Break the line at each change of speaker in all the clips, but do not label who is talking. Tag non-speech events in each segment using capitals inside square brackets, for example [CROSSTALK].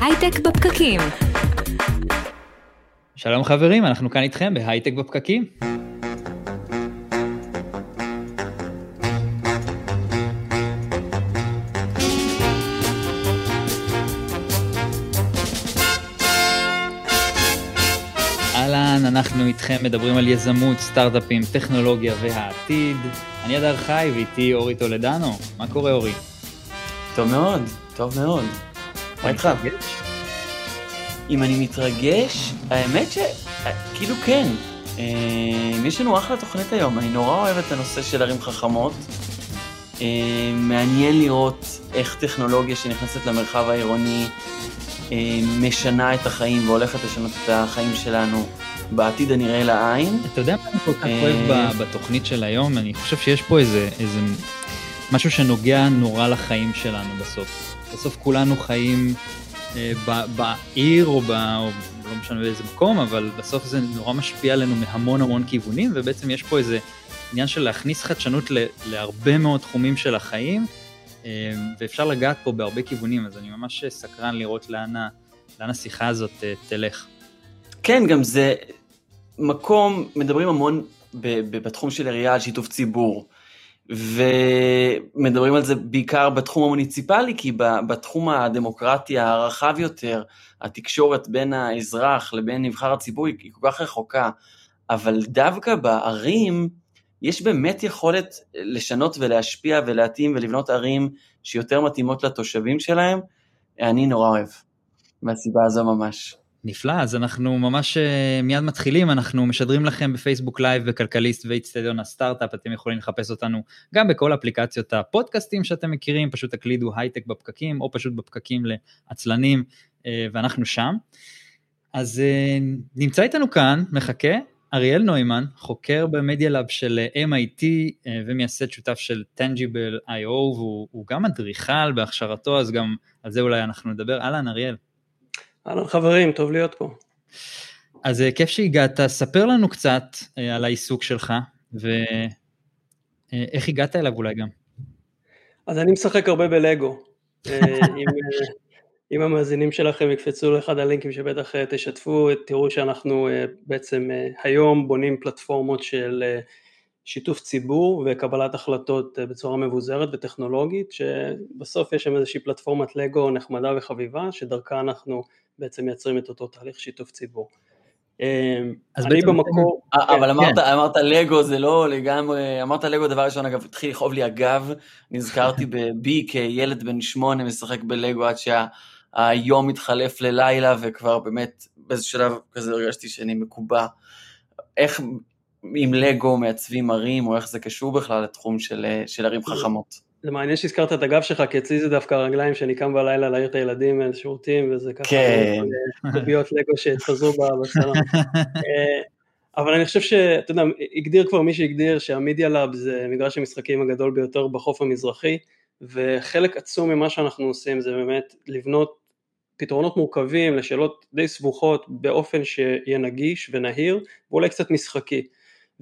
הייטק בפקקים.
שלום חברים, אנחנו כאן איתכם בהייטק בפקקים. אהלן, אנחנו איתכם מדברים על יזמות, סטארט-אפים, טכנולוגיה והעתיד. אני אדר חי ואיתי אורי טולדנו. מה קורה אורי?
טוב מאוד, טוב מאוד. מה איתך? אם אני מתרגש, האמת ש... כאילו כן. אה, יש לנו אחלה תוכנית היום, אני נורא אוהב את הנושא של ערים חכמות. אה, מעניין לראות איך טכנולוגיה שנכנסת למרחב העירוני אה, משנה את החיים והולכת לשנות את החיים שלנו בעתיד הנראה לעין.
אתה יודע מה אני כל כך אוהב בתוכנית של היום? אני חושב שיש פה איזה, איזה משהו שנוגע נורא לחיים שלנו בסוף. בסוף כולנו חיים אה, בעיר או, ב, או לא משנה באיזה מקום, אבל בסוף זה נורא משפיע עלינו מהמון המון כיוונים, ובעצם יש פה איזה עניין של להכניס חדשנות ל, להרבה מאוד תחומים של החיים, אה, ואפשר לגעת פה בהרבה כיוונים, אז אני ממש סקרן לראות לאן, לאן השיחה הזאת אה, תלך.
כן, גם זה מקום, מדברים המון בתחום של עירייה על שיתוף ציבור. ומדברים על זה בעיקר בתחום המוניציפלי, כי בתחום הדמוקרטי הרחב יותר, התקשורת בין האזרח לבין נבחר הציבור היא כל כך רחוקה, אבל דווקא בערים יש באמת יכולת לשנות ולהשפיע ולהתאים ולבנות ערים שיותר מתאימות לתושבים שלהם, אני נורא אוהב, מהסיבה הזו ממש.
נפלא, אז אנחנו ממש uh, מיד מתחילים, אנחנו משדרים לכם בפייסבוק live, בכלכליסט ואצטדיון הסטארט-אפ, אתם יכולים לחפש אותנו גם בכל אפליקציות הפודקאסטים שאתם מכירים, פשוט תקלידו הייטק בפקקים, או פשוט בפקקים לעצלנים, uh, ואנחנו שם. אז uh, נמצא איתנו כאן, מחכה, אריאל נוימן, חוקר ב Media Lab של MIT ומייסד שותף של Tangible IO, והוא גם אדריכל בהכשרתו, אז גם על זה אולי אנחנו נדבר. אהלן, אריאל.
אהלן חברים, טוב להיות פה.
אז אה, כיף שהגעת, ספר לנו קצת אה, על העיסוק שלך ואיך אה, הגעת אליו אולי גם.
אז אני משחק הרבה בלגו. [LAUGHS] אם, אם המאזינים שלכם יקפצו לאחד הלינקים שבטח תשתפו, תראו שאנחנו בעצם היום בונים פלטפורמות של שיתוף ציבור וקבלת החלטות בצורה מבוזרת וטכנולוגית, שבסוף יש שם איזושהי פלטפורמת לגו נחמדה וחביבה, שדרכה אנחנו בעצם מייצרים את אותו תהליך שיתוף ציבור.
אמ, אז אני במקור... אה, אבל כן. אמרת, אמרת לגו זה לא לגמרי, אמרת לגו דבר ראשון אגב התחיל לכאוב לי הגב, נזכרתי [LAUGHS] בי כילד בן שמונה משחק בלגו עד שהיום התחלף ללילה וכבר באמת באיזה שלב כזה הרגשתי שאני מקובע. איך עם לגו מעצבים ערים או איך זה קשור בכלל לתחום של, של ערים חכמות?
זה מעניין שהזכרת את הגב שלך, כי אצלי זה דווקא הרגליים שאני קם בלילה להעיר את הילדים לשירותים, וזה ככה כן. קוביות לגו שהתפזרו בסלון. [LAUGHS] אה, אבל אני חושב שאתה יודע, הגדיר כבר מי שהגדיר שה Media Lab זה מגרש המשחקים הגדול ביותר בחוף המזרחי, וחלק עצום ממה שאנחנו עושים זה באמת לבנות פתרונות מורכבים לשאלות די סבוכות באופן שיהיה נגיש ונהיר, ואולי קצת משחקי.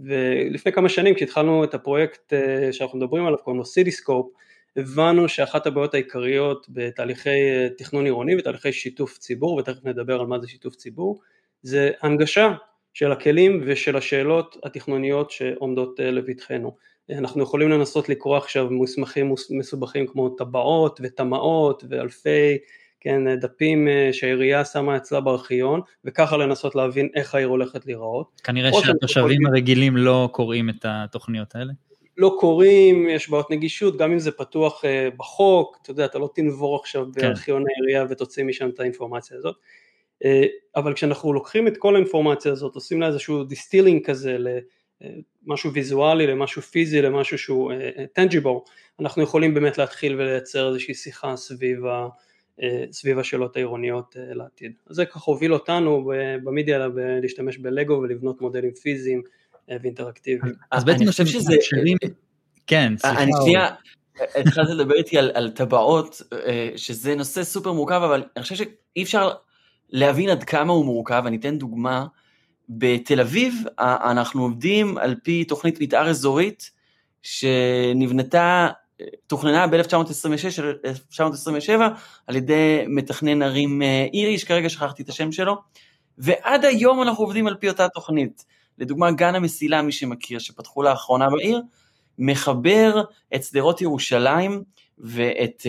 ולפני כמה שנים כשהתחלנו את הפרויקט אה, שאנחנו מדברים עליו, קוראים לו CityScope, הבנו שאחת הבעיות העיקריות בתהליכי אה, תכנון עירוני ותהליכי שיתוף ציבור, ותכף נדבר על מה זה שיתוף ציבור, זה הנגשה של הכלים ושל השאלות התכנוניות שעומדות אה, לפתחנו. אנחנו יכולים לנסות לקרוא עכשיו מסמכים מסובכים כמו טבעות ותמ"אות ואלפי כן, דפים אה, שהעירייה שמה אצלה בארכיון, וככה לנסות להבין איך העיר הולכת להיראות.
כנראה שהתושבים הרגילים לא קוראים את התוכניות האלה.
לא קוראים, יש בעיות נגישות, גם אם זה פתוח uh, בחוק, אתה יודע, אתה לא תנבור עכשיו כן. בארכיון העירייה ותוציא משם את האינפורמציה הזאת. Uh, אבל כשאנחנו לוקחים את כל האינפורמציה הזאת, עושים לה איזשהו distilling כזה למשהו ויזואלי, למשהו פיזי, למשהו שהוא tangible, אנחנו יכולים באמת להתחיל ולייצר איזושהי שיחה סביב ה... אה, סביב השאלות העירוניות אה, לעתיד. אז זה ככה הוביל אותנו במדיה להשתמש בלגו ולבנות מודלים פיזיים אה, ואינטראקטיביים.
אז בעצם אני חושב שזה... כן, סליחה. אני שנייה, התחלת לדבר איתי על, על טבעות, שזה נושא סופר מורכב, אבל אני חושב שאי אפשר להבין עד כמה הוא מורכב, אני אתן דוגמה. בתל אביב אנחנו עובדים על פי תוכנית מתאר אזורית שנבנתה תוכננה ב-1926-1927 על ידי מתכנן ערים איריש, כרגע שכחתי את השם שלו, ועד היום אנחנו עובדים על פי אותה תוכנית. לדוגמה, גן המסילה, מי שמכיר, שפתחו לאחרונה בעיר, מחבר את שדרות ירושלים ואת,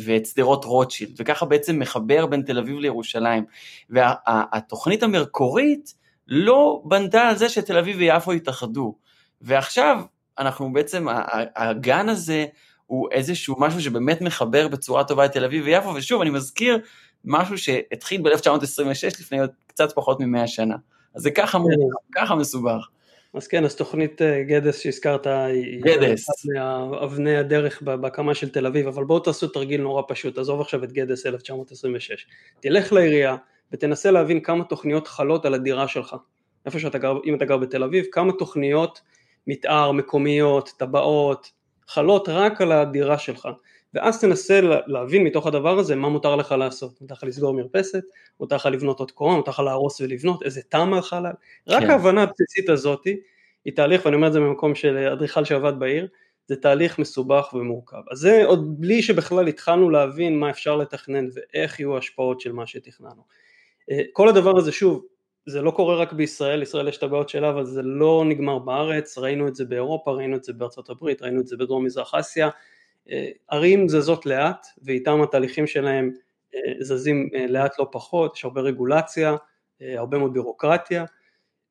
ואת שדרות רוטשילד, וככה בעצם מחבר בין תל אביב לירושלים. והתוכנית המקורית לא בנתה על זה שתל אביב ויפו יתאחדו. ועכשיו אנחנו בעצם, הגן הזה הוא איזשהו משהו שבאמת מחבר בצורה טובה את תל אביב ויפו, ושוב, אני מזכיר משהו שהתחיל ב-1926 לפני קצת פחות מ-100 שנה. אז זה ככה. ככה מסובך.
אז כן, אז תוכנית אה, גדס שהזכרת היא
גדס.
אחת מאבני הדרך בהקמה של תל אביב, אבל בואו תעשו תרגיל נורא פשוט, עזוב עכשיו את גדס 1926. תלך לעירייה ותנסה להבין כמה תוכניות חלות על הדירה שלך. איפה שאתה גר, אם אתה גר בתל אביב, כמה תוכניות מתאר, מקומיות, טבעות, חלות רק על הדירה שלך. ואז תנסה להבין מתוך הדבר הזה מה מותר לך לעשות, מותר לך לסגור מרפסת, מותר לך לבנות עוד קומה, מותר לך להרוס ולבנות, איזה תמ"א לך, רק כן. ההבנה הבסיסית הזאת היא תהליך, ואני אומר את זה ממקום של אדריכל שעבד בעיר, זה תהליך מסובך ומורכב. אז זה עוד בלי שבכלל התחלנו להבין מה אפשר לתכנן ואיך יהיו ההשפעות של מה שתכננו. אה, כל הדבר הזה שוב, זה לא קורה רק בישראל, ישראל יש את הבעיות שלה, אבל זה לא נגמר בארץ, ראינו את זה באירופה, ראינו את זה בארצות הברית, ראינו את זה בדרום מזרח אסיה, אה, ערים זזות לאט ואיתם התהליכים שלהם אה, זזים אה, לאט לא פחות, יש הרבה רגולציה, הרבה מאוד בירוקרטיה.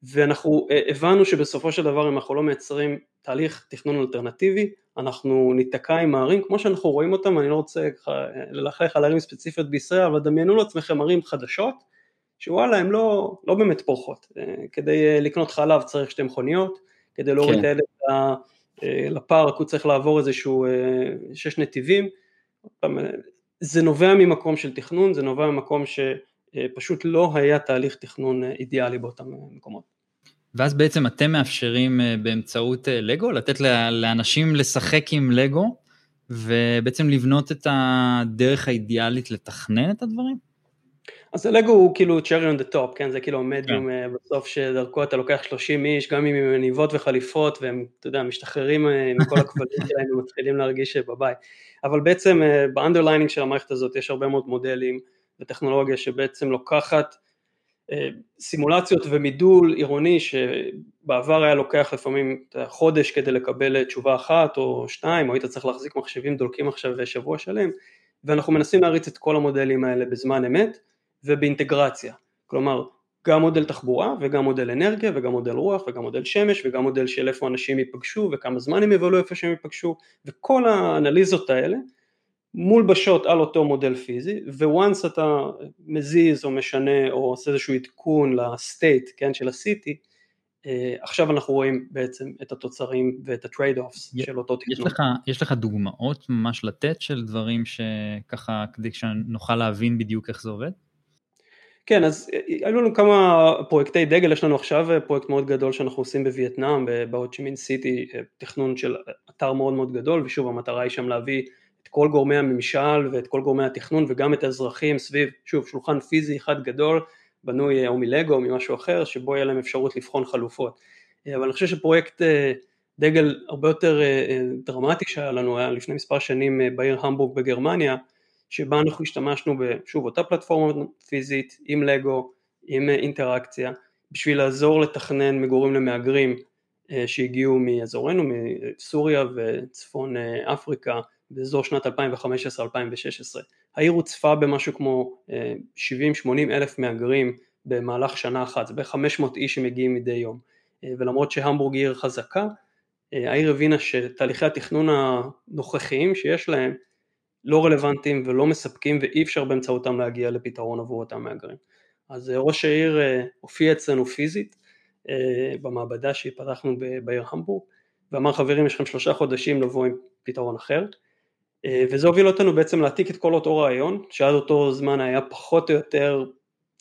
ואנחנו הבנו שבסופו של דבר אם אנחנו לא מייצרים תהליך תכנון אלטרנטיבי אנחנו ניתקע עם הערים כמו שאנחנו רואים אותם, אני לא רוצה ללכלך על ערים ספציפיות בישראל אבל דמיינו לעצמכם ערים חדשות שוואלה הן לא, לא באמת פורחות, כדי לקנות חלב צריך שתי מכוניות, כדי להוריד כן. את הילד לפארק הוא צריך לעבור איזשהו שש נתיבים, זה נובע ממקום של תכנון, זה נובע ממקום שפשוט לא היה תהליך תכנון אידיאלי באותם מקומות.
ואז בעצם אתם מאפשרים באמצעות לגו לתת לאנשים לשחק עם לגו ובעצם לבנות את הדרך האידיאלית לתכנן את הדברים?
אז הלגו הוא כאילו cherry on the top, כן, זה כאילו המדיום yeah. כן. בסוף שדרכו אתה לוקח 30 איש, גם עם מניבות וחליפות, והם, אתה יודע, משתחררים מכל הכבלים שלהם ומתחילים להרגיש בבית. אבל בעצם ב underlining של המערכת הזאת יש הרבה מאוד מודלים וטכנולוגיה שבעצם לוקחת סימולציות ומידול עירוני שבעבר היה לוקח לפעמים חודש כדי לקבל תשובה אחת או שתיים, או היית צריך להחזיק מחשבים דולקים עכשיו שבוע שלם, ואנחנו מנסים להריץ את כל המודלים האלה בזמן אמת. ובאינטגרציה, כלומר גם מודל תחבורה וגם מודל אנרגיה וגם מודל רוח וגם מודל שמש וגם מודל של איפה אנשים ייפגשו וכמה זמן הם יבלו איפה שהם ייפגשו וכל האנליזות האלה מולבשות על אותו מודל פיזי ו once אתה מזיז או משנה או עושה איזשהו עדכון ל state כן, של ה city אה, עכשיו אנחנו רואים בעצם את התוצרים ואת ה trade-offs של אותו תכנון.
יש לך, יש לך דוגמאות ממש לתת של דברים שככה כדי שנוכל להבין בדיוק איך זה עובד?
כן, אז אה, היו לנו כמה פרויקטי דגל, יש לנו עכשיו אה, פרויקט מאוד גדול שאנחנו עושים בווייטנאם, בהו צ'י מין סיטי, אה, תכנון של אתר מאוד מאוד גדול, ושוב המטרה היא שם להביא את כל גורמי הממשל ואת כל גורמי התכנון וגם את האזרחים סביב, שוב, שולחן פיזי אחד גדול, בנוי או מלגו או ממשהו אחר, שבו יהיה להם אפשרות לבחון חלופות. אבל אני חושב שפרויקט דגל הרבה יותר דרמטי שהיה לנו, היה לפני מספר שנים בעיר המבורג בגרמניה, שבה אנחנו השתמשנו בשוב אותה פלטפורמה פיזית עם לגו, עם אינטראקציה, בשביל לעזור לתכנן מגורים למהגרים אה, שהגיעו מאזורנו, מסוריה וצפון אה, אפריקה באזור שנת 2015-2016. העיר הוצפה במשהו כמו 70-80 אה, אלף מהגרים במהלך שנה אחת, זה בערך 500 איש שמגיעים מדי יום. ולמרות שהמבורג היא עיר חזקה, העיר הבינה שתהליכי התכנון הנוכחיים שיש להם לא רלוונטיים ולא מספקים ואי אפשר באמצעותם להגיע לפתרון עבור אותם מהגרים. אז אה, ראש העיר אה, הופיע אצלנו פיזית אה, במעבדה שפתחנו בעיר המבורג ואמר חברים יש לכם שלושה חודשים לבוא עם פתרון אחר וזה הוביל אותנו בעצם להעתיק את כל אותו רעיון שעד אותו זמן היה פחות או יותר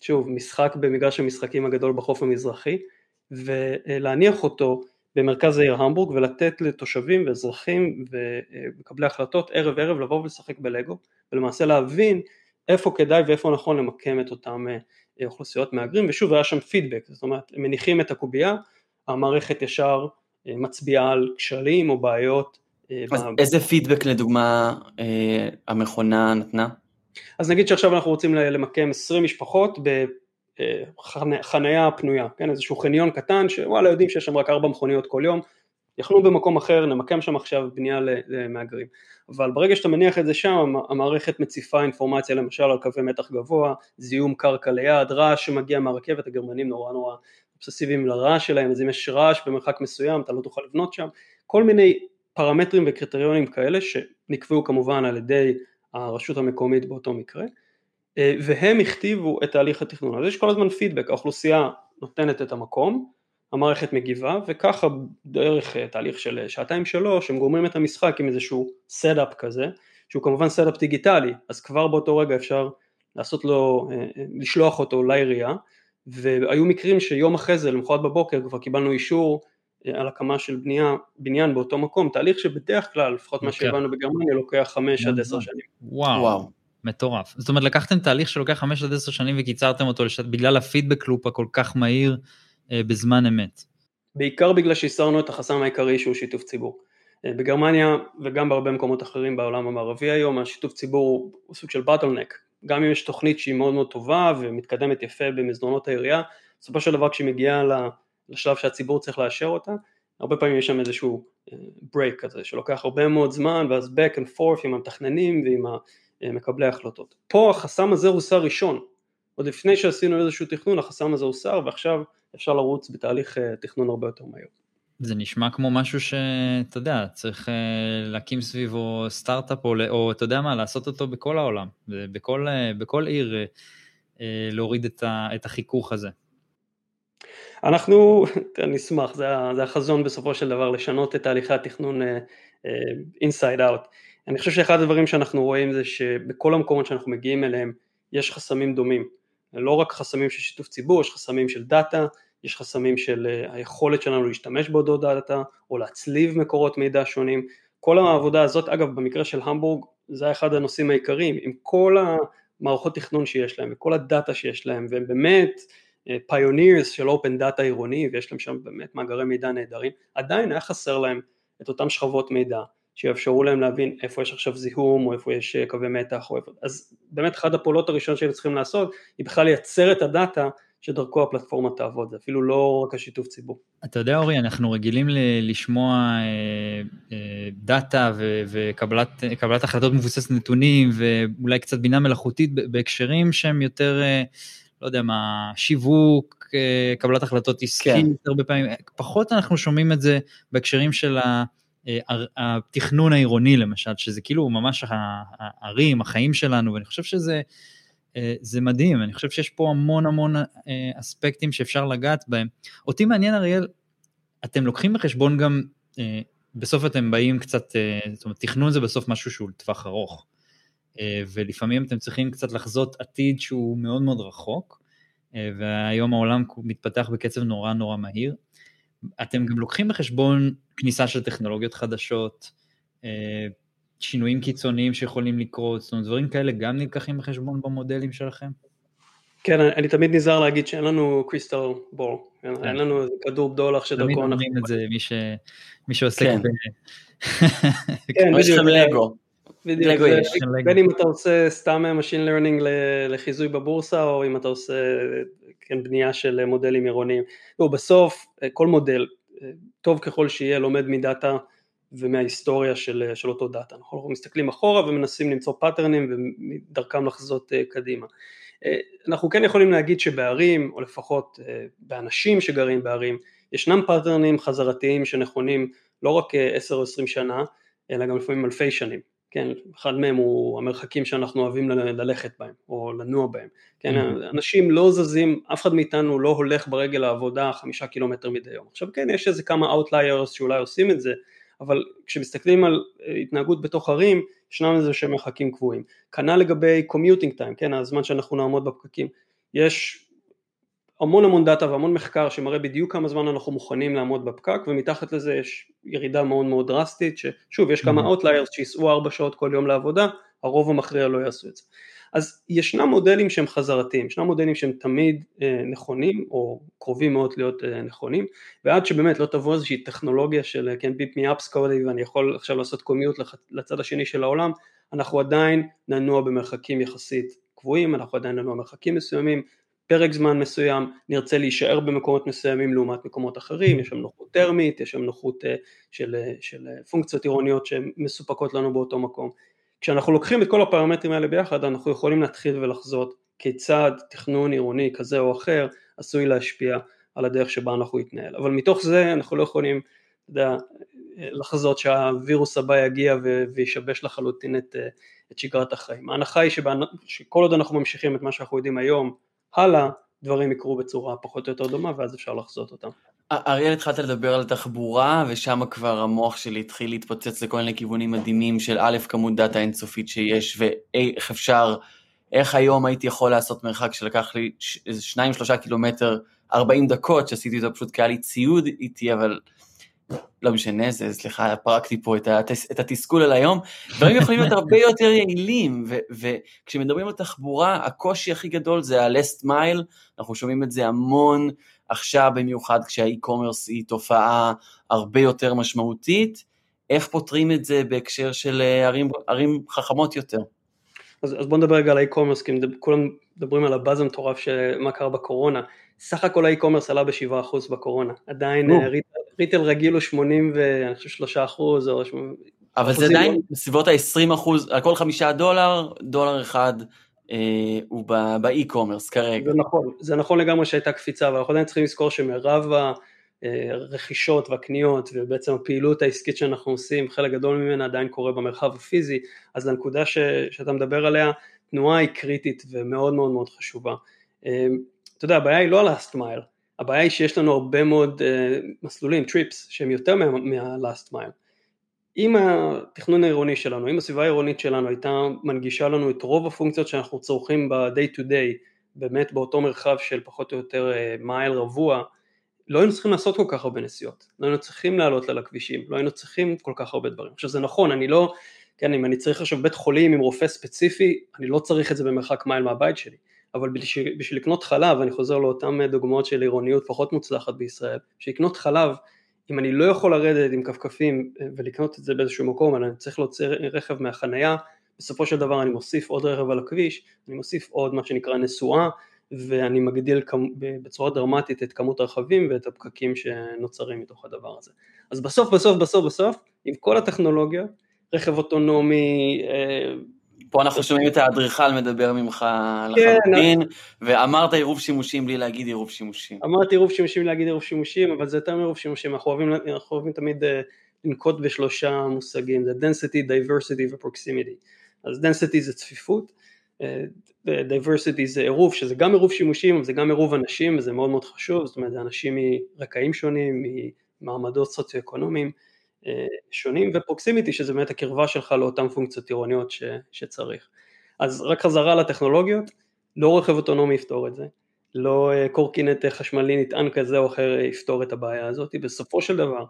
שוב משחק במגרש המשחקים הגדול בחוף המזרחי ולהניח אותו במרכז העיר המבורג ולתת לתושבים ואזרחים ומקבלי החלטות ערב ערב לבוא ולשחק בלגו ולמעשה להבין איפה כדאי ואיפה נכון למקם את אותם אה, אוכלוסיות מהגרים ושוב היה שם פידבק זאת אומרת הם מניחים את הקובייה המערכת ישר אה, מצביעה על כשלים או בעיות
אז ב... איזה פידבק לדוגמה המכונה נתנה?
אז נגיד שעכשיו אנחנו רוצים למקם 20 משפחות בחניה פנויה, כן, איזשהו חניון קטן שוואלה יודעים שיש שם רק 4 מכוניות כל יום, יכלו במקום אחר, נמקם שם עכשיו בנייה למהגרים. אבל ברגע שאתה מניח את זה שם, המערכת מציפה אינפורמציה למשל על קווי מתח גבוה, זיהום קרקע ליד, רעש שמגיע מהרכבת, הגרמנים נורא נורא אובססיביים לרעש שלהם, אז אם יש רעש במרחק מסוים אתה לא תוכל לבנות שם, כל מיני פרמטרים וקריטריונים כאלה שנקבעו כמובן על ידי הרשות המקומית באותו מקרה, והם הכתיבו את תהליך התכנון, אז יש כל הזמן פידבק, האוכלוסייה נותנת את המקום, המערכת מגיבה וככה דרך אה, תהליך של אה, שעתיים שלוש הם גומרים את המשחק עם איזשהו setup כזה שהוא כמובן setup דיגיטלי אז כבר באותו רגע אפשר לעשות לו, אה, לשלוח אותו לעירייה והיו מקרים שיום אחרי זה למחרת בבוקר כבר קיבלנו אישור על הקמה של בנייה, בניין באותו מקום, תהליך שבדרך כלל, לפחות מה שהבנו בגרמניה, לוקח חמש עד עשר שנים.
וואו, מטורף. זאת אומרת, לקחתם תהליך שלוקח חמש עד עשר שנים וקיצרתם אותו בגלל הפידבק לופ הכל כך מהיר אה, בזמן אמת.
בעיקר בגלל שהסרנו את החסם העיקרי שהוא שיתוף ציבור. אה, בגרמניה וגם בהרבה מקומות אחרים בעולם המערבי היום השיתוף ציבור הוא סוג של בטלנק גם אם יש תוכנית שהיא מאוד מאוד טובה ומתקדמת יפה במסדרונות העירייה בסופו של דבר כשהיא מגיעה לשלב שהציבור צריך לאשר אותה הרבה פעמים יש שם איזשהו אה, כזה שלוקח הרבה מאוד זמן ואז back and forth עם המתכננים ועם מקבלי ההחלטות פה החסם הזה הוסר ראשון עוד לפני שעשינו איזשהו תכנון החסם הזה הוסר ועכשיו אפשר לרוץ בתהליך אה, תכנון הרבה יותר מהיר.
זה נשמע כמו משהו שאתה יודע, צריך אה, להקים סביבו סטארט-אפ או, או אתה יודע מה, לעשות אותו בכל העולם, בכל, אה, בכל עיר להוריד את, ה, את החיכוך הזה.
אנחנו [LAUGHS] נשמח, זה, זה החזון בסופו של דבר, לשנות את תהליכי התכנון inside out. אני חושב שאחד הדברים שאנחנו רואים זה שבכל המקומות שאנחנו מגיעים אליהם יש חסמים דומים. לא רק חסמים של שיתוף ציבור, יש חסמים של data, יש חסמים של אה, היכולת שלנו להשתמש באותו data או להצליב מקורות מידע שונים. כל העבודה הזאת, אגב במקרה של המבורג זה היה אחד הנושאים העיקריים, עם כל המערכות תכנון שיש להם וכל ה data שיש להם והם באמת pioneers אה, של open data עירוני ויש להם שם באמת מאגרי מידע נהדרים, עדיין היה חסר להם את אותם שכבות מידע שיאפשרו להם להבין איפה יש עכשיו זיהום או איפה יש אה, קווי מתח או איפה, אז באמת אחת הפעולות הראשונות שהם צריכים לעשות היא בכלל לייצר את הדאטה שדרכו הפלטפורמה תעבוד, זה אפילו לא רק השיתוף ציבור.
אתה יודע אורי, אנחנו רגילים ל- לשמוע אה, אה, דאטה ו- וקבלת החלטות מבוססת נתונים ואולי קצת בינה מלאכותית בהקשרים שהם יותר, אה, לא יודע מה, שיווק, אה, קבלת החלטות עסקית, כן. הרבה פעמים, פחות אנחנו שומעים את זה בהקשרים של ה... אה, התכנון העירוני למשל, שזה כאילו ממש הערים, החיים שלנו, ואני חושב שזה אה, זה מדהים, אני חושב שיש פה המון המון אה, אספקטים שאפשר לגעת בהם. אותי מעניין אריאל, אתם לוקחים בחשבון גם, בסוף אתם באים קצת, זאת אומרת תכנון זה בסוף משהו שהוא לטווח ארוך, ולפעמים אתם צריכים קצת לחזות עתיד שהוא מאוד מאוד רחוק, והיום העולם מתפתח בקצב נורא נורא מהיר. אתם גם לוקחים בחשבון כניסה של טכנולוגיות חדשות, אה, שינויים קיצוניים שיכולים לקרות, זאת אומרת דברים כאלה גם נלקחים בחשבון במודלים שלכם?
כן, אני, אני תמיד נזהר להגיד שאין לנו קריסטל בור, כן. אין לנו איזה כדור בדולח שדרכו
אנחנו... תמיד אומרים את זה, מי, ש... מי שעוסק כן. ב... [LAUGHS]
כן, בדיוק. יש לכם לגו.
בדיוק, בין אם אתה עושה סתם Machine Learning לחיזוי בבורסה, או אם אתה עושה כן, בנייה של מודלים עירוניים. בסוף כל מודל, טוב ככל שיהיה, לומד מ data ומההיסטוריה של, של אותו data. אנחנו מסתכלים אחורה ומנסים למצוא פאטרנים ודרכם לחזות אה, קדימה. אה, אנחנו כן יכולים להגיד שבערים, או לפחות אה, באנשים שגרים בערים, ישנם פאטרנים חזרתיים שנכונים לא רק 10 או 20 שנה, אלא גם לפעמים אלפי שנים. כן, אחד מהם הוא המרחקים שאנחנו אוהבים ללכת בהם, או לנוע בהם, כן, mm-hmm. אנשים לא זזים, אף אחד מאיתנו לא הולך ברגל לעבודה חמישה קילומטר מדי יום, עכשיו כן, יש איזה כמה Outliers שאולי עושים את זה, אבל כשמסתכלים על אה, התנהגות בתוך ערים, ישנם איזה שהם מרחקים קבועים, כנ"ל לגבי commuting time, כן, הזמן שאנחנו נעמוד בפקקים, יש המון המון דאטה והמון מחקר שמראה בדיוק כמה זמן אנחנו מוכנים לעמוד בפקק ומתחת לזה יש ירידה מאוד מאוד דרסטית ששוב יש כמה Outliers שייסעו ארבע שעות כל יום לעבודה הרוב המכריע לא יעשו את זה. אז ישנם מודלים שהם חזרתיים, ישנם מודלים שהם תמיד אה, נכונים או קרובים מאוד להיות אה, נכונים ועד שבאמת לא תבוא איזושהי טכנולוגיה של כן ביפ מי אפס קודי ואני יכול עכשיו לעשות קומיוט לצד השני של העולם אנחנו עדיין ננוע במרחקים יחסית קבועים, אנחנו עדיין ננוע במרחקים מסוימים פרק זמן מסוים, נרצה להישאר במקומות מסוימים לעומת מקומות אחרים, יש שם נוחות טרמית, יש שם נוחות אה, של, אה, של אה, פונקציות עירוניות שהן מסופקות לנו באותו מקום. כשאנחנו לוקחים את כל הפרמטרים האלה ביחד, אנחנו יכולים להתחיל ולחזות כיצד תכנון עירוני כזה או אחר עשוי להשפיע על הדרך שבה אנחנו נתנהל. אבל מתוך זה אנחנו לא יכולים, אתה יודע, לחזות שהווירוס הבא יגיע וישבש לחלוטין את, את שגרת החיים. ההנחה היא שבא, שכל עוד אנחנו ממשיכים את מה שאנחנו יודעים היום, הלאה דברים יקרו בצורה פחות או יותר דומה ואז אפשר לחזות אותם.
אריאל התחלת לדבר על תחבורה ושם כבר המוח שלי התחיל להתפוצץ לכל מיני כיוונים מדהימים של א' כמות דאטה אינסופית שיש ואיך אפשר, איך היום הייתי יכול לעשות מרחק שלקח לי איזה שניים שלושה קילומטר 40 דקות שעשיתי אותו פשוט כי היה לי ציוד איתי אבל לא משנה זה, סליחה, פרקתי פה את, התס, את התסכול על היום, דברים יכולים להיות הרבה יותר יעילים, וכשמדברים על תחבורה, הקושי הכי גדול זה ה-last mile, אנחנו שומעים את זה המון עכשיו, במיוחד כשה e-commerce היא תופעה הרבה יותר משמעותית, איך פותרים את זה בהקשר של אה, ערים, ערים חכמות יותר?
אז, אז בוא נדבר רגע על ה e-commerce, כי כולם מדברים על הבאז המטורף של מה קרה בקורונה, סך הכל ה e-commerce עלה ב-7% בקורונה, עדיין uh, retail רגיל הוא 80 ואני חושב 3 אחוז או...
אבל זה עדיין בסביבות ה-20 אחוז, על כל חמישה דולר, דולר אחד אה, הוא ב e-commerce כרגע.
זה נכון, זה נכון לגמרי שהייתה קפיצה, אבל אנחנו עדיין צריכים לזכור שמרב הרכישות והקניות ובעצם הפעילות העסקית שאנחנו עושים, חלק גדול ממנה עדיין קורה במרחב הפיזי, אז הנקודה ש, שאתה מדבר עליה, תנועה היא קריטית ומאוד מאוד מאוד חשובה. אה, אתה יודע, הבעיה היא לא ה last mile, הבעיה היא שיש לנו הרבה מאוד uh, מסלולים, trips, שהם יותר מה last mile. אם התכנון העירוני שלנו, אם הסביבה העירונית שלנו הייתה מנגישה לנו את רוב הפונקציות שאנחנו צורכים ב day to day, באמת באותו מרחב של פחות או יותר מייל uh, רבוע, לא היינו צריכים לעשות כל כך הרבה נסיעות, לא היינו צריכים לעלות על הכבישים, לא היינו צריכים כל כך הרבה דברים. עכשיו זה נכון, אני לא, כן, אם אני צריך עכשיו בית חולים עם רופא ספציפי, אני לא צריך את זה במרחק מייל מהבית שלי. אבל בשביל, בשביל לקנות חלב, אני חוזר לאותן דוגמאות של עירוניות פחות מוצלחת בישראל, בשביל לקנות חלב, אם אני לא יכול לרדת עם כפכפים ולקנות את זה באיזשהו מקום, אני צריך להוציא רכב מהחנייה, בסופו של דבר אני מוסיף עוד רכב על הכביש, אני מוסיף עוד מה שנקרא נסועה, ואני מגדיל בצורה דרמטית את כמות הרכבים ואת הפקקים שנוצרים מתוך הדבר הזה. אז בסוף בסוף בסוף בסוף, עם כל הטכנולוגיה, רכב אוטונומי, אה,
פה אנחנו שומעים את האדריכל מדבר ממך לחלוטין, כן, ואמרת עירוב שימושים בלי להגיד עירוב שימושים.
אמרתי עירוב שימושים בלי להגיד עירוב שימושים, אבל זה יותר מעירוב שימושים, אנחנו אוהבים, אנחנו אוהבים תמיד אה, לנקוט בשלושה מושגים, זה density, diversity ו-proximity. אז density זה צפיפות, אה, diversity זה עירוב, שזה גם עירוב שימושים, אבל זה גם עירוב אנשים, וזה מאוד מאוד חשוב, זאת אומרת זה אנשים מרקעים שונים, ממעמדות סוציו-אקונומיים. אה, שונים ופרוקסימיטי שזה באמת הקרבה שלך לאותן פונקציות עירוניות ש, שצריך. אז רק חזרה לתכנולוגיות, לא רכב אוטונומי יפתור את זה, לא אה, קורקינט חשמלי נטען כזה או אחר יפתור את הבעיה הזאת, בסופו של דבר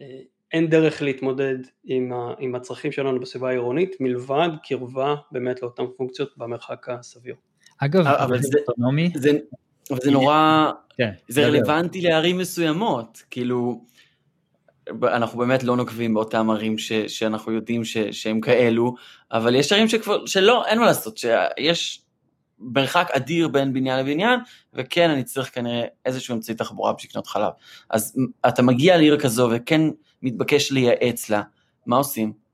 אה, אין דרך להתמודד עם, ה, עם הצרכים שלנו בסביבה העירונית מלבד קרבה באמת לאותן פונקציות במרחק הסביר.
אגב, אבל זה אוטונומי, זה, אבל זה נורא, כן, זה רלוונטי לערים מסוימות, כאילו אנחנו באמת לא נוקבים באותם ערים ש, שאנחנו יודעים ש, שהם כאלו, אבל יש ערים שכבר, שלא, אין מה לעשות, שיש מרחק אדיר בין בניין לבניין, וכן, אני צריך כנראה איזשהו אמצעי תחבורה בשביל לקנות חלב. אז אתה מגיע לעיר כזו וכן מתבקש לייעץ לה, מה עושים?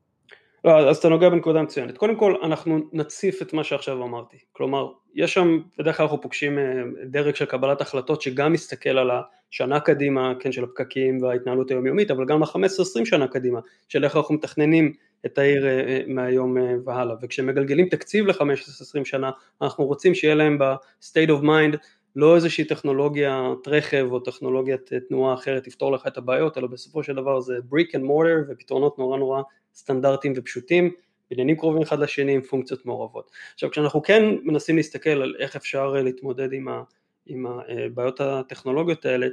לא, אז אתה נוגע בנקודה מצוינת. קודם כל, אנחנו נציף את מה שעכשיו אמרתי. כלומר, יש שם, בדרך כלל אנחנו פוגשים אה, דרג של קבלת החלטות שגם מסתכל על השנה קדימה, כן, של הפקקים וההתנהלות היומיומית, אבל גם ל-15-20 שנה קדימה, של איך אנחנו מתכננים את העיר אה, אה, מהיום והלאה. וכשמגלגלים תקציב ל-15-20 שנה, אנחנו רוצים שיהיה להם ב-state of mind לא איזושהי טכנולוגיית רכב או טכנולוגיית תנועה אחרת תפתור לך את הבעיות, אלא בסופו של דבר זה brick and mortar ופתרונות נורא נורא סטנדרטיים ופשוטים, בניינים קרובים אחד לשני עם פונקציות מעורבות. עכשיו כשאנחנו כן מנסים להסתכל על איך אפשר אה, להתמודד עם, ה, עם הבעיות הטכנולוגיות האלה,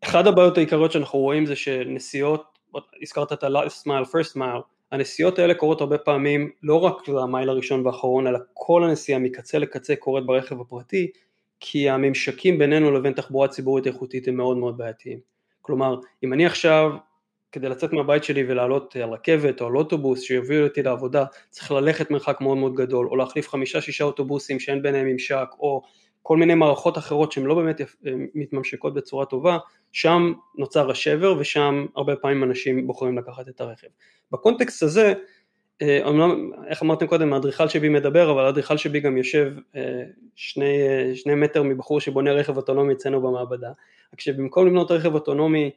אחת הבעיות העיקריות שאנחנו רואים זה שנסיעות, הזכרת את ה-last mile, first mile, הנסיעות האלה קורות הרבה פעמים לא רק למייל הראשון והאחרון, אלא כל הנסיעה מקצה לקצה קורית ברכב הפרטי, כי הממשקים בינינו לבין תחבורה ציבורית איכותית הם מאוד מאוד בעייתיים. כלומר, אם אני עכשיו, כדי לצאת מהבית שלי ולעלות על רכבת או על אוטובוס שיוביל אותי לעבודה, צריך ללכת מרחק מאוד מאוד גדול, או להחליף חמישה שישה אוטובוסים שאין ביניהם ממשק, או כל מיני מערכות אחרות שהן לא באמת מתממשקות בצורה טובה, שם נוצר השבר ושם הרבה פעמים אנשים בוחרים לקחת את הרכב. בקונטקסט הזה, אומנם, איך אמרתם קודם, האדריכל שבי מדבר, אבל האדריכל שבי גם יושב אה, שני, שני מטר מבחור שבונה רכב אוטונומי אצלנו במעבדה, רק שבמקום לבנות רכב אוטונומי,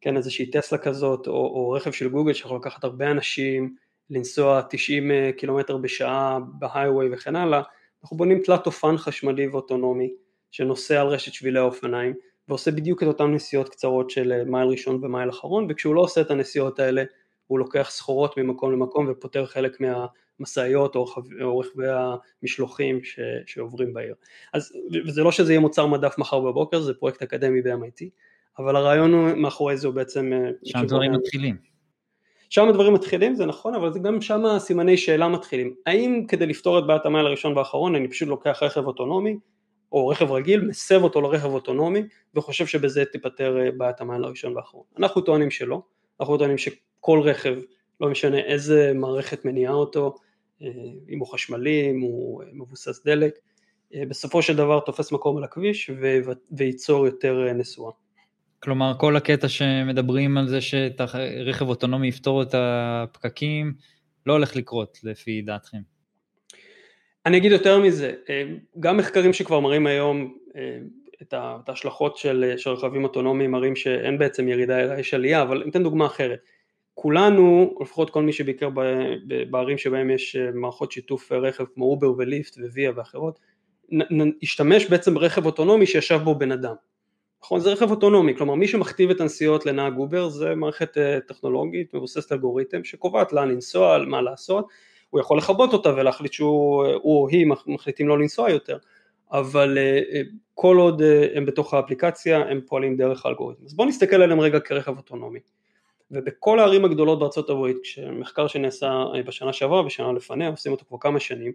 כן, איזושהי טסלה כזאת, או, או רכב של גוגל שיכול לקחת הרבה אנשים, לנסוע 90 אה, קילומטר בשעה בהיghway וכן הלאה, אנחנו בונים תלת אופן חשמלי ואוטונומי שנוסע על רשת שבילי האופניים ועושה בדיוק את אותן נסיעות קצרות של אה, מייל ראשון ומייל אחרון וכשהוא לא עושה את הנסיעות האלה הוא לוקח סחורות ממקום למקום ופותר חלק מהמשאיות או, או רכבי המשלוחים ש, שעוברים בעיר. אז וזה לא שזה יהיה מוצר מדף מחר בבוקר, זה פרויקט אקדמי ב-MIT, אבל הרעיון הוא, מאחורי זה הוא בעצם...
אה, שם דברים מתחילים.
שם הדברים מתחילים, זה נכון, אבל זה גם שם סימני שאלה מתחילים. האם כדי לפתור את בעיית המייל הראשון והאחרון אני פשוט לוקח רכב אוטונומי, או רכב רגיל, מסב אותו לרכב אוטונומי, וחושב שבזה תיפתר אה, בעיית המייל הראשון והאחרון. אנחנו טוענים שלא, אנחנו טוענים שכל רכב, לא משנה איזה מערכת מניעה אותו, אה, אם הוא חשמלי, אם הוא אה, מבוסס דלק, בסופו של דבר תופס מקום על הכביש וייצור יותר נסועה.
כלומר, כל הקטע שמדברים על זה שרכב אוטונומי יפתור את הפקקים, לא הולך לקרות לפי דעתכם.
אני אגיד יותר מזה, אה, גם מחקרים שכבר מראים היום אה, את ההשלכות של, של רכבים אוטונומיים מראים שאין בעצם ירידה אלא יש עלייה, אבל אני אתן דוגמה אחרת. כולנו, לפחות כל מי שביקר בערים שבהם יש אה, מערכות שיתוף רכב כמו אובר וליפט ו-Via ואחרות, השתמש בעצם ברכב אוטונומי שישב בו בן אדם. נכון, זה רכב אוטונומי, כלומר מי שמכתיב את הנסיעות לנהג אובר זה מערכת טכנולוגית מבוססת אלגוריתם שקובעת לאן לנסוע, מה לעשות, הוא יכול לכבות אותה ולהחליט שהוא או היא מחליטים לא לנסוע יותר, אבל אה, אה, כל עוד אה, הם בתוך האפליקציה הם פועלים דרך האלגוריתם. אז בואו נסתכל עליהם רגע כרכב אוטונומי. ובכל הערים הגדולות בארצות הברית, כשמחקר שנעשה בשנה שעברה ושנה לפניה, עושים אותו כבר כמה שנים,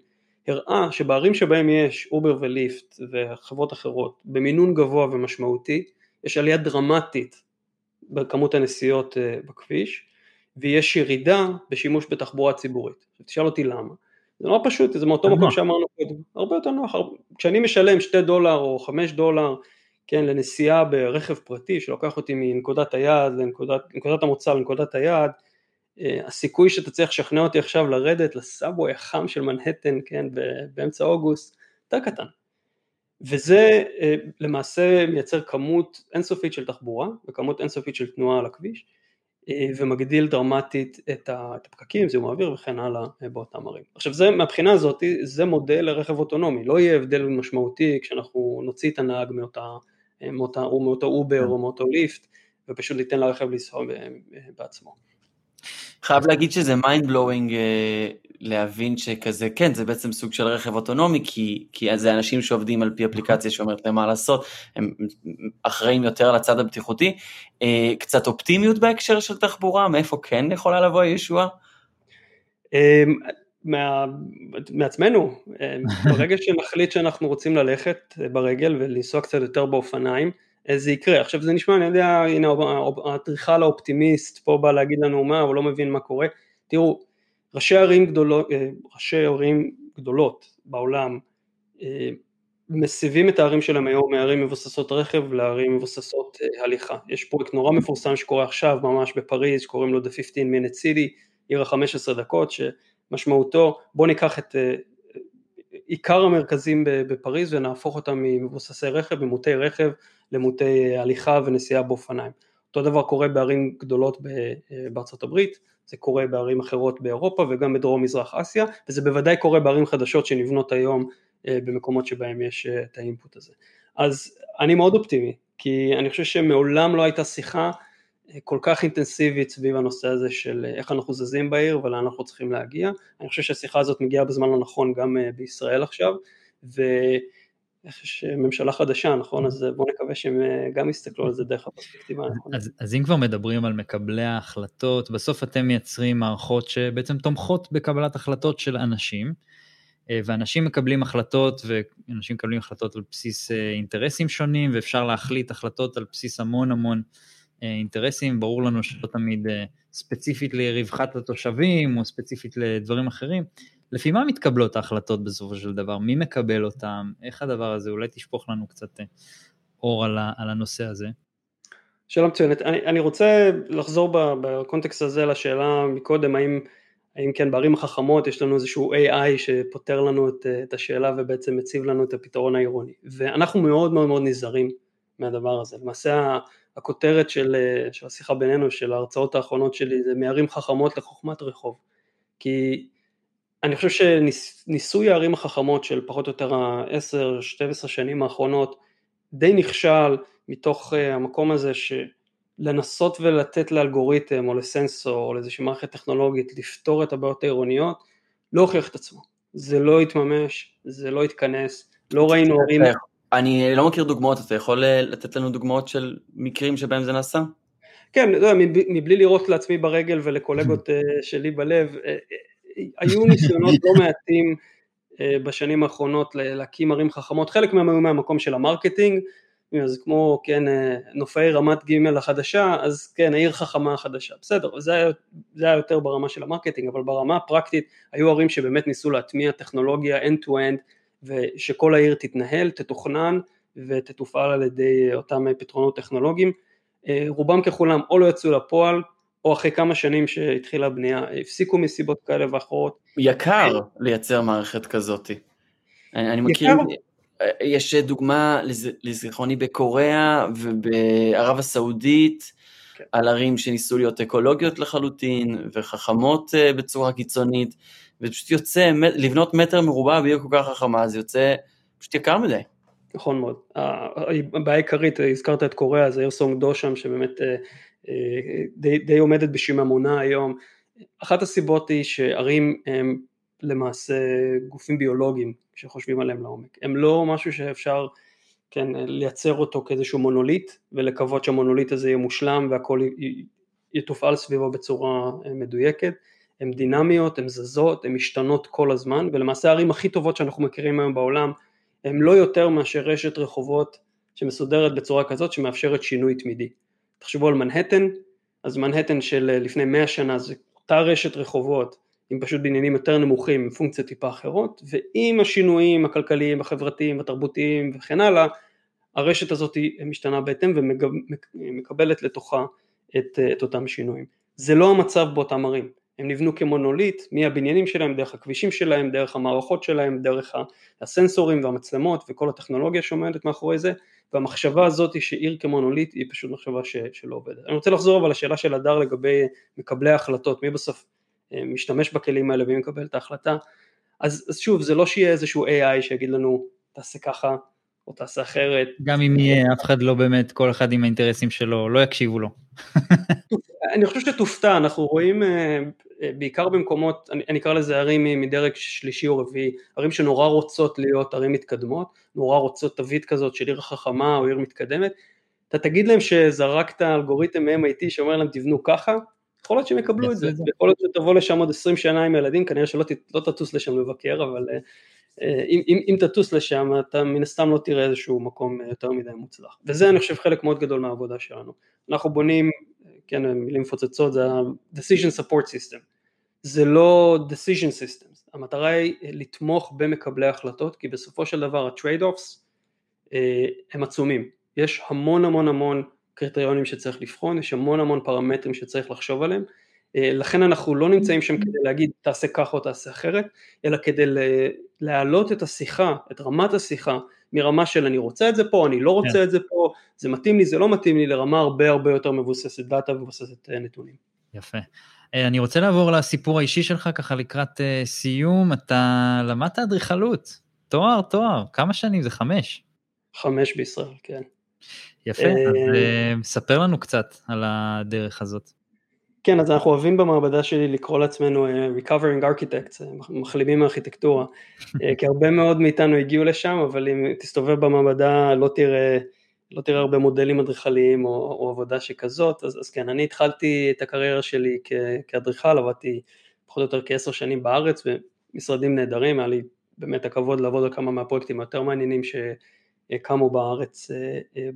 הראה שבערים שבהם יש אובר וליפט וחברות אחרות במינון גבוה ומשמעותי, יש עלייה דרמטית בכמות הנסיעות בכביש, ויש ירידה בשימוש בתחבורה ציבורית. תשאל אותי למה. זה נורא פשוט, זה מאותו מקום שאמרנו קודם, הרבה יותר נוח, הרבה... כשאני משלם 2 דולר או 5 דולר, כן, לנסיעה ברכב פרטי שלוקח אותי מנקודת היעד לנקודת המוצא לנקודת היעד, אה, הסיכוי שאתה צריך לשכנע אותי עכשיו לרדת לסאבווי החם של מנהטן, כן, באמצע אוגוסט, יותר קטן. וזה אה, למעשה מייצר כמות אינסופית של תחבורה וכמות אינסופית של תנועה על הכביש, אה, ומגדיל דרמטית את הפקקים, זיהום האוויר וכן הלאה אה, באותם ערים. עכשיו זה מהבחינה הזאת זה מודל לרכב אוטונומי, לא יהיה הבדל משמעותי כשאנחנו נוציא את הנהג מאותה, מאותה, או מאותו אובר או מאותו ליפט ופשוט ניתן לרכב לנסוע בעצמו.
חייב להגיד שזה mind blowing uh, להבין שכזה, כן, זה בעצם סוג של רכב אוטונומי, כי, כי זה אנשים שעובדים על פי אפליקציה שאומרת להם מה לעשות, הם אחראים יותר על הצד הבטיחותי. קצת אופטימיות בהקשר של תחבורה, מאיפה כן יכולה לבוא הישועה?
מה, מעצמנו, ברגע שנחליט שאנחנו רוצים ללכת ברגל ולנסוע קצת יותר באופניים, זה יקרה. עכשיו זה נשמע, אני יודע, הנה האדריכל האופטימיסט פה בא להגיד לנו מה, הוא לא מבין מה קורה. תראו, ראשי ערים גדולות, אה, ראשי ערים גדולות בעולם אה, מסיבים את הערים שלהם היום מערים מבוססות רכב לערים מבוססות אה, הליכה. יש פרויקט נורא מפורסם שקורה עכשיו ממש בפריז, שקוראים לו The 15 Minute City, עיר ה-15 דקות, שמשמעותו בוא ניקח את עיקר המרכזים בפריז ונהפוך אותם ממבוססי רכב, ממוטי רכב, למוטי הליכה ונסיעה באופניים. אותו דבר קורה בערים גדולות בארצות הברית, זה קורה בערים אחרות באירופה וגם בדרום מזרח אסיה, וזה בוודאי קורה בערים חדשות שנבנות היום אה, במקומות שבהם יש אה, את האינפוט הזה. אז אני מאוד אופטימי, כי אני חושב שמעולם לא הייתה שיחה אה, כל כך אינטנסיבית סביב הנושא הזה של איך אנחנו זזים בעיר ולאן אנחנו צריכים להגיע. אני חושב שהשיחה הזאת מגיעה בזמן הנכון גם בישראל עכשיו, ו... יש ממשלה חדשה, נכון? אז בואו נקווה שהם גם יסתכלו על זה דרך הפרספקטיבה הנכונה.
אז, אז אם כבר מדברים על מקבלי ההחלטות, בסוף אתם מייצרים מערכות שבעצם תומכות בקבלת החלטות של אנשים, ואנשים מקבלים החלטות, ואנשים מקבלים החלטות על בסיס אינטרסים שונים, ואפשר להחליט החלטות על בסיס המון המון אינטרסים, ברור לנו שלא תמיד ספציפית לרווחת התושבים, או ספציפית לדברים אחרים. לפי מה מתקבלות ההחלטות בסופו של דבר? מי מקבל אותן? איך הדבר הזה? אולי תשפוך לנו קצת אה, אור על הנושא הזה.
שאלה מצוינת. אני, אני רוצה לחזור בקונטקסט הזה לשאלה מקודם, האם, האם כן בערים החכמות יש לנו איזשהו AI שפותר לנו את, את השאלה ובעצם מציב לנו את הפתרון העירוני. ואנחנו מאוד מאוד מאוד נזהרים מהדבר הזה. למעשה הכותרת של, של השיחה בינינו, של ההרצאות האחרונות שלי, זה מערים חכמות לחוכמת רחוב. כי אני חושב שניסוי הערים החכמות של פחות או יותר ה-10-12 שנים האחרונות די נכשל מתוך אה, המקום הזה שלנסות ולתת לאלגוריתם או לסנסור או לאיזושהי מערכת טכנולוגית לפתור את הבעיות העירוניות לא הוכיח את עצמו, זה לא התממש, זה לא התכנס, לא ראינו ערים...
אני לא מכיר דוגמאות, אתה יכול אה, לתת לנו דוגמאות של מקרים שבהם זה נעשה?
כן, לא, מבלי לירות לעצמי ברגל ולקולגות אה, שלי בלב, היו ניסיונות לא מעטים אה, בשנים האחרונות להקים ערים חכמות, חלק מהם היו מהמקום של ה marketing, אז כמו כן אה, נופי רמת ג' החדשה, אז כן העיר החכמה החדשה, בסדר, זה היה, זה היה יותר ברמה של ה marketing, אבל ברמה הפרקטית היו ערים שבאמת ניסו להטמיע טכנולוגיה end to end, ושכל העיר תתנהל, תתוכנן ותתופעל על ידי אותם פתרונות טכנולוגיים, אה, רובם ככולם או לא יצאו לפועל, או אחרי כמה שנים שהתחילה הבנייה, הפסיקו מסיבות כאלה ואחרות.
יקר לייצר מערכת כזאת. אני, אני מכיר, יש דוגמה לזיכרוני בקוריאה ובערב הסעודית, כן. על ערים שניסו להיות אקולוגיות לחלוטין וחכמות אה, בצורה קיצונית, ופשוט יוצא, לבנות מטר מרובע בעיר כל כך חכמה, זה יוצא פשוט יקר מדי.
נכון מאוד. הבעיה העיקרית, הזכרת את קוריאה, זה ארסונג דו שם, שבאמת אה, די, די עומדת בשיממונה היום. אחת הסיבות היא שערים הם למעשה גופים ביולוגיים שחושבים עליהם לעומק, הם לא משהו שאפשר כן, לייצר אותו כאיזשהו מונוליט ולקוות שהמונוליט הזה יהיה מושלם והכל יתופעל סביבו בצורה מדויקת, הן דינמיות, הן זזות, הן משתנות כל הזמן ולמעשה הערים הכי טובות שאנחנו מכירים היום בעולם הן לא יותר מאשר רשת רחובות שמסודרת בצורה כזאת שמאפשרת שינוי תמידי. תחשבו על מנהטן, אז מנהטן של אה, לפני 100 שנה זה אותה רשת רחובות עם פשוט בניינים יותר נמוכים עם פונקציות טיפה אחרות ועם השינויים הכלכליים, החברתיים, התרבותיים וכן הלאה הרשת הזאת משתנה בהתאם ומקבלת לתוכה את, אה, את אותם שינויים. זה לא המצב באותם ערים, הם נבנו כמונוליט מהבניינים שלהם, דרך הכבישים שלהם, דרך המערכות שלהם, דרך הסנסורים והמצלמות וכל הטכנולוגיה שעומדת מאחורי זה והמחשבה הזאת שעיר כמונוליט היא פשוט מחשבה ש, שלא עובדת. אני רוצה לחזור אבל לשאלה של הדר לגבי מקבלי ההחלטות, מי בסוף אה, משתמש בכלים האלה ומי מקבל את ההחלטה, אז, אז שוב זה לא שיהיה איזשהו AI שיגיד לנו תעשה ככה או תעשה אחרת.
גם אם יהיה אף אחד לא באמת, כל אחד עם האינטרסים שלו, לא יקשיבו לו. [LAUGHS]
אני חושב שתופתע, אנחנו רואים אה, בעיקר במקומות, אני, אני אקרא לזה ערים מדרג שלישי או רביעי, ערים שנורא רוצות להיות ערים מתקדמות, נורא רוצות תווית כזאת של עיר חכמה או עיר מתקדמת, אתה תגיד להם שזרקת אלגוריתם מ-MIT שאומר להם תבנו ככה, יכול להיות שהם יקבלו את זה, יכול להיות שתבוא לשם עוד 20 שנה עם ילדים, כנראה שלא לא תטוס לשם לבקר, אבל אה, אם, אם, אם תטוס לשם אתה מן הסתם לא תראה איזשהו מקום יותר מדי מוצלח, וזה אני חושב חלק מאוד גדול מהעבודה שלנו, אנחנו בונים כן, מילים מפוצצות, זה ה-decision support system. זה לא decision systems, המטרה היא לתמוך במקבלי החלטות, כי בסופו של דבר ה-trade-offs אה, הם עצומים. יש המון המון המון קריטריונים שצריך לבחון, יש המון המון פרמטרים שצריך לחשוב עליהם, אה, לכן אנחנו לא נמצאים שם כדי להגיד תעשה ככה או תעשה אחרת, אלא כדי להעלות את השיחה, את רמת השיחה, מרמה של אני רוצה את זה פה, אני לא רוצה yeah. כן. את זה פה, זה מתאים לי, זה לא מתאים לי, לרמה הרבה הרבה יותר מבוססת דאטה ומבוססת אה, נתונים.
יפה. אה, אני רוצה לעבור לסיפור האישי שלך ככה לקראת uh, סיום, אתה למדת אדריכלות, תואר, תואר, כמה שנים זה? חמש?
חמש בישראל, כן.
יפה, אז ספר לנו קצת על הדרך הזאת.
כן, אז אנחנו אוהבים במעבדה שלי לקרוא לעצמנו uh, Recovering Architects, מחלימים מארכיטקטורה, uh, [LAUGHS] כי הרבה מאוד מאיתנו הגיעו לשם, אבל אם תסתובב במעבדה לא תראה, לא תראה הרבה מודלים אדריכליים או, או עבודה שכזאת, אז, אז כן, אני התחלתי את הקריירה שלי כאדריכל, עבדתי פחות או יותר כעשר שנים בארץ, במשרדים נהדרים, היה לי באמת הכבוד לעבוד על כמה מהפרויקטים היותר מעניינים שקמו בארץ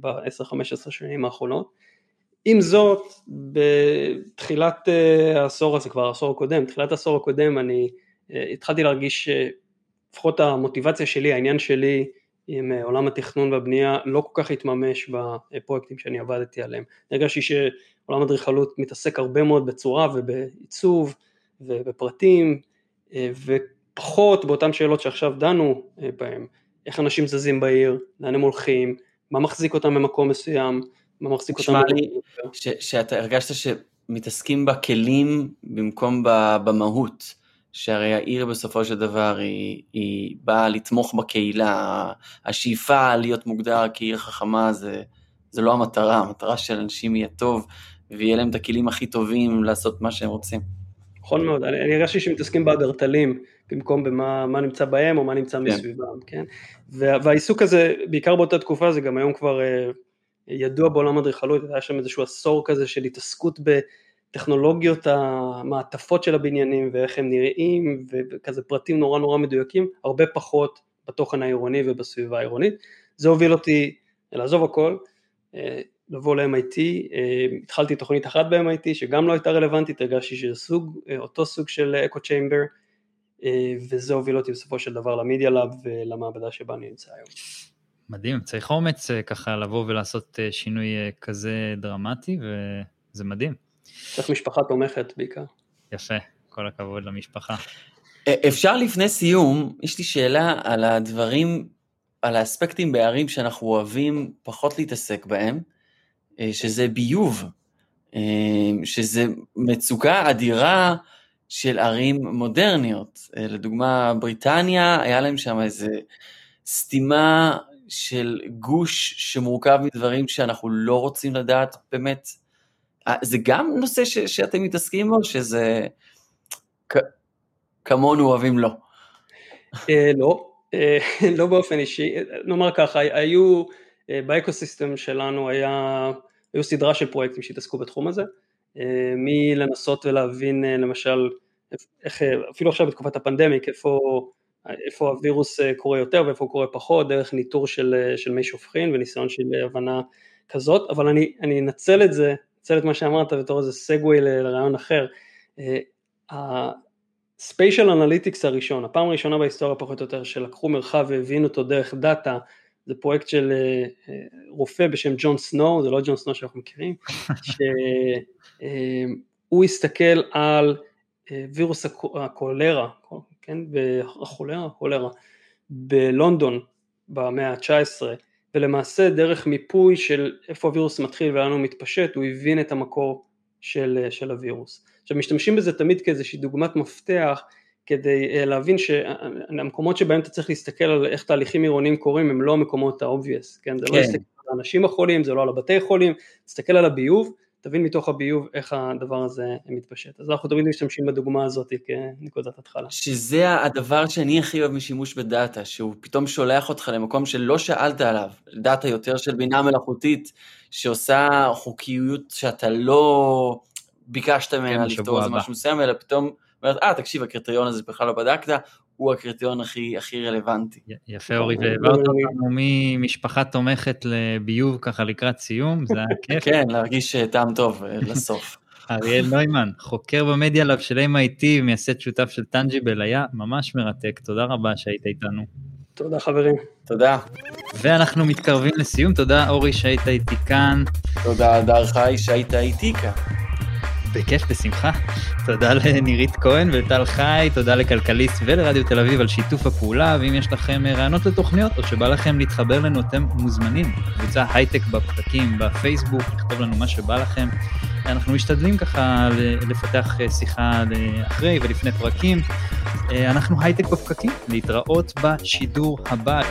ב-10-15 שנים האחרונות. עם זאת, בתחילת אה, העשור הזה, כבר העשור הקודם, תחילת העשור הקודם אני אה, התחלתי להרגיש שלפחות המוטיבציה שלי, העניין שלי עם אה, עולם התכנון והבנייה לא כל כך התממש בפרויקטים שאני עבדתי עליהם. הרגשתי שעולם אדריכלות מתעסק הרבה מאוד בצורה ובעיצוב ובפרטים ופחות באותן שאלות שעכשיו דנו בהם, איך אנשים זזים בעיר, לאן הם הולכים, מה מחזיק אותם במקום מסוים, מה מחזיק אותנו.
נשמע לי שאתה הרגשת שמתעסקים בכלים במקום במהות, שהרי העיר בסופו של דבר היא, היא באה לתמוך בקהילה, השאיפה להיות מוגדר כעיר חכמה זה, זה לא המטרה, המטרה של אנשים יהיה טוב ויהיה להם את הכלים הכי טובים לעשות מה שהם רוצים.
נכון מאוד, אני, אני הרגשתי שמתעסקים באגרטלים במקום במה נמצא בהם או מה נמצא כן. מסביבם, כן? והעיסוק הזה, בעיקר באותה תקופה, זה גם היום כבר אה, ידוע בעולם האדריכלות, היה שם איזשהו עשור כזה של התעסקות בטכנולוגיות המעטפות של הבניינים ואיך הם נראים וכזה פרטים נורא נורא מדויקים, הרבה פחות בתוכן העירוני ובסביבה העירונית. זה הוביל אותי לעזוב הכל, אה, לבוא ל-MIT, אה, התחלתי תוכנית אחת ב-MIT שגם לא הייתה רלוונטית, הרגשתי שזה סוג, אה, אותו סוג של אקו צ'יימבר, וזה הוביל אותי בסופו של דבר למדיה לאב ולמעבדה שבה אני נמצא היום.
מדהים, צריך אומץ אה, ככה לבוא ולעשות אה, שינוי אה, כזה דרמטי, וזה מדהים.
צריך משפחה תומכת בעיקר.
יפה, כל הכבוד למשפחה.
אפשר לפני סיום, יש לי שאלה על הדברים, על האספקטים בערים שאנחנו אוהבים פחות להתעסק בהם, שזה ביוב, שזה מצוקה אדירה של ערים מודרניות. לדוגמה, בריטניה, היה להם שם איזה סתימה של גוש שמורכב מדברים שאנחנו לא רוצים לדעת באמת. אה, זה גם נושא ש, שאתם מתעסקים בו, שזה כמונו אוהבים לא.
אה, לא, אה, לא באופן אישי, נאמר ככה, היו, באקוסיסטם שלנו היה, היו סדרה של פרויקטים שהתעסקו בתחום הזה, מלנסות ולהבין למשל, איך, אפילו עכשיו בתקופת הפנדמיק, איפה איפה הווירוס אה, קורה יותר ואיפה הוא קורה פחות, דרך ניטור של, אה, של מי שופכין וניסיון של הבנה כזאת, אבל אני, אני אנצל את זה, אנצל את מה שאמרת בתור איזה segue לרעיון אחר. ה spatial אה, analytics הראשון, הפעם הראשונה בהיסטוריה פחות או יותר שלקחו מרחב והבינו אותו דרך דאטה, זה פרויקט של רופא בשם ג'ון סנואו, זה לא ג'ון סנואו שאנחנו מכירים, [LAUGHS] שהוא הסתכל על וירוס הקולרה, כן, החולרה, החולרה, בלונדון במאה ה-19, ולמעשה דרך מיפוי של איפה הווירוס מתחיל ולאן הוא מתפשט, הוא הבין את המקור של, של הווירוס. עכשיו משתמשים בזה תמיד כאיזושהי דוגמת מפתח כדי uh, להבין שהמקומות שבהם אתה צריך להסתכל על איך תהליכים עירוניים קורים הם לא המקומות ה-obvious, כן? זה לא כן. לא להסתכל על האנשים החולים, זה לא על הבתי חולים, תסתכל על הביוב תבין מתוך הביוב איך הדבר הזה מתפשט. אז אנחנו תמיד משתמשים בדוגמה הזאת כנקודת התחלה.
שזה הדבר שאני הכי אוהב משימוש בדאטה, שהוא פתאום שולח אותך למקום שלא שאלת עליו, דאטה יותר של בינה מלאכותית, שעושה חוקיות שאתה לא ביקשת ממנה כן, לפתור איזה משהו מסוים, אלא פתאום אומרת, אה, תקשיב, הקריטריון הזה בכלל לא בדקת, הוא הקריטריון הכי, הכי רלוונטי.
יפה אורי, והעברת אותנו ממשפחה תומכת לביוב ככה לקראת סיום, זה היה כיף. [LAUGHS]
כן, להרגיש טעם טוב אה, לסוף. [LAUGHS]
אריאל נוימן, חוקר במדיה לאב של MIT, מייסד שותף של טנג'יבל, היה ממש מרתק, תודה רבה שהיית איתנו.
תודה חברים.
תודה.
ואנחנו מתקרבים לסיום, תודה אורי שהיית איתי כאן.
תודה דר חי שהיית איתי כאן.
בכיף, בשמחה. תודה לנירית כהן וטל חי, תודה לכלכליסט ולרדיו תל אביב על שיתוף הפעולה, ואם יש לכם רעיונות לתוכניות או שבא לכם להתחבר לנו, אתם מוזמנים. קבוצה הייטק בפתקים בפייסבוק, לכתוב לנו מה שבא לכם. אנחנו משתדלים ככה לפתח שיחה אחרי ולפני פרקים. אנחנו הייטק בפקקים, להתראות בשידור הבא.